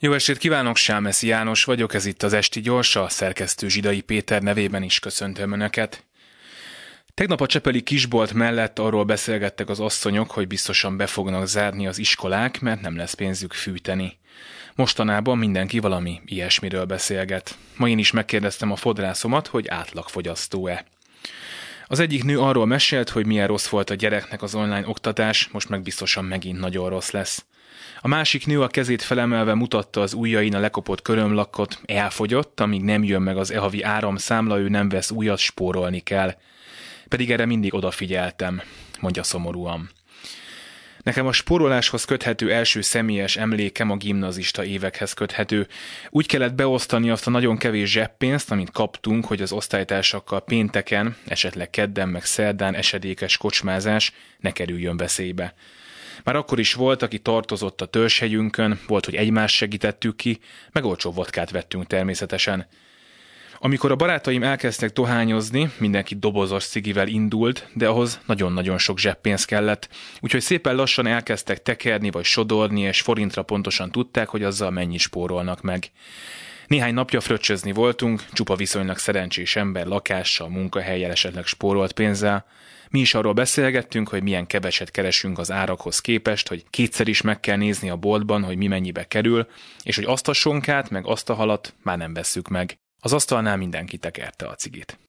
Jó estét kívánok, Sámeszi János vagyok, ez itt az Esti Gyorsa, a szerkesztő Zsidai Péter nevében is köszöntöm Önöket. Tegnap a Csepeli kisbolt mellett arról beszélgettek az asszonyok, hogy biztosan be fognak zárni az iskolák, mert nem lesz pénzük fűteni. Mostanában mindenki valami ilyesmiről beszélget. Ma én is megkérdeztem a fodrászomat, hogy átlagfogyasztó-e. Az egyik nő arról mesélt, hogy milyen rossz volt a gyereknek az online oktatás, most meg biztosan megint nagyon rossz lesz. A másik nő a kezét felemelve mutatta az ujjain a lekopott körömlakkot, elfogyott, amíg nem jön meg az e-havi áramszámla, ő nem vesz újat, spórolni kell. Pedig erre mindig odafigyeltem, mondja szomorúan. Nekem a spóroláshoz köthető első személyes emlékem a gimnazista évekhez köthető. Úgy kellett beosztani azt a nagyon kevés zseppénzt, amit kaptunk, hogy az osztálytársakkal pénteken, esetleg kedden meg szerdán esedékes kocsmázás ne kerüljön veszélybe. Már akkor is volt, aki tartozott a törzshegyünkön, volt, hogy egymást segítettük ki, meg olcsó vodkát vettünk természetesen. Amikor a barátaim elkezdtek dohányozni, mindenki dobozos szigivel indult, de ahhoz nagyon-nagyon sok zseppénz kellett, úgyhogy szépen lassan elkezdtek tekerni vagy sodorni, és forintra pontosan tudták, hogy azzal mennyi spórolnak meg. Néhány napja fröccsözni voltunk, csupa viszonylag szerencsés ember lakással, munkahelyjel, esetleg spórolt pénzzel. Mi is arról beszélgettünk, hogy milyen keveset keresünk az árakhoz képest, hogy kétszer is meg kell nézni a boltban, hogy mi mennyibe kerül, és hogy azt a sonkát, meg azt a halat már nem vesszük meg. Az asztalnál mindenki tekerte a cigit.